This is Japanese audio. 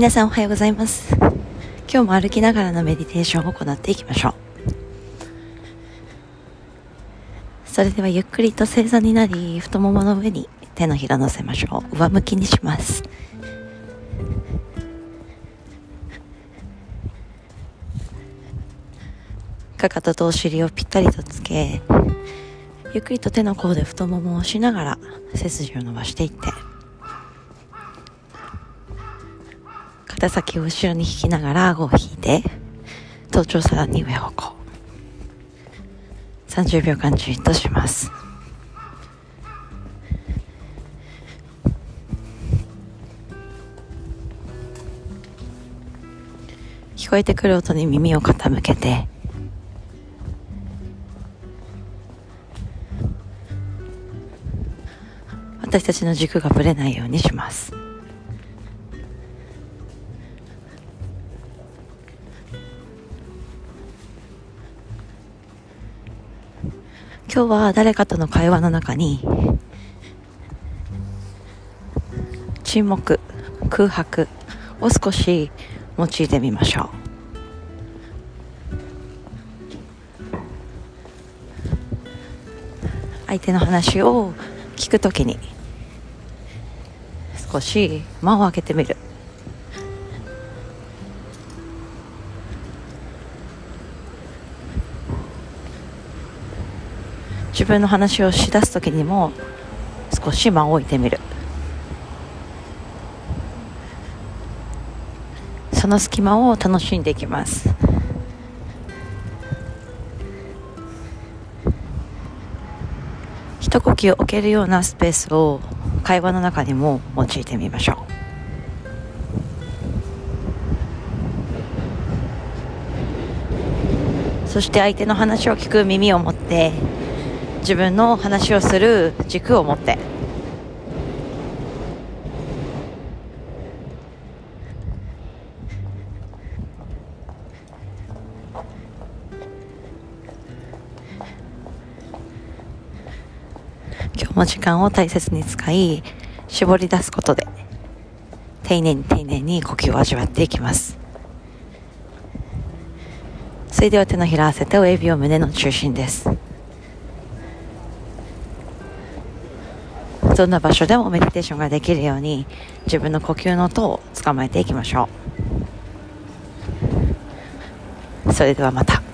皆さんおはようございます。今日も歩きながらのメディテーションを行っていきましょう。それではゆっくりと正座になり太ももの上に手のひら乗せましょう。上向きにします。かかととお尻をぴったりとつけゆっくりと手の甲で太ももを押しながら背筋を伸ばしていって。肩先を後ろに引きながら顎を引いて頭頂さらに上方向30秒間じっとします。聞こえてくる音に耳を傾けて私たちの軸がぶれないようにします。今日は誰かとの会話の中に沈黙空白を少し用いてみましょう。相手の話を聞くときに少し間を空けてみる。自分の話をしだす時にも少し間を置いてみる。その隙間を楽しんでいきます。一呼吸置けるようなスペースを会話の中にも用いてみましょう。そして相手の話を聞く耳を持って自分の話をする軸を持って。今日も時間を大切に使い絞り出すことで丁寧に丁寧に呼吸を味わっていきます。それでは手のひら合わせて親指を胸の中心です。どんな場所でもメディテーションができるように自分の呼吸の音を捕まえていきましょう。それではまた。